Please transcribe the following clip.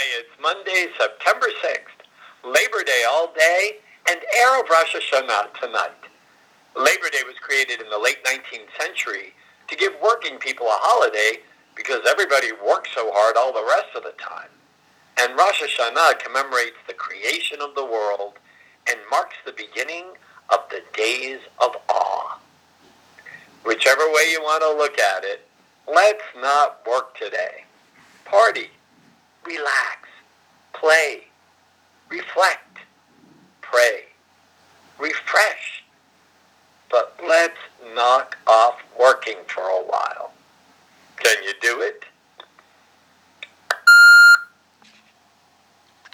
It's Monday, September 6th, Labor Day all day, and Erev Rosh Hashanah tonight. Labor Day was created in the late 19th century to give working people a holiday because everybody works so hard all the rest of the time. And Rosh Hashanah commemorates the creation of the world and marks the beginning of the days of awe. Whichever way you want to look at it, let's not work today. Party, play, reflect, pray, refresh. But let's knock off working for a while.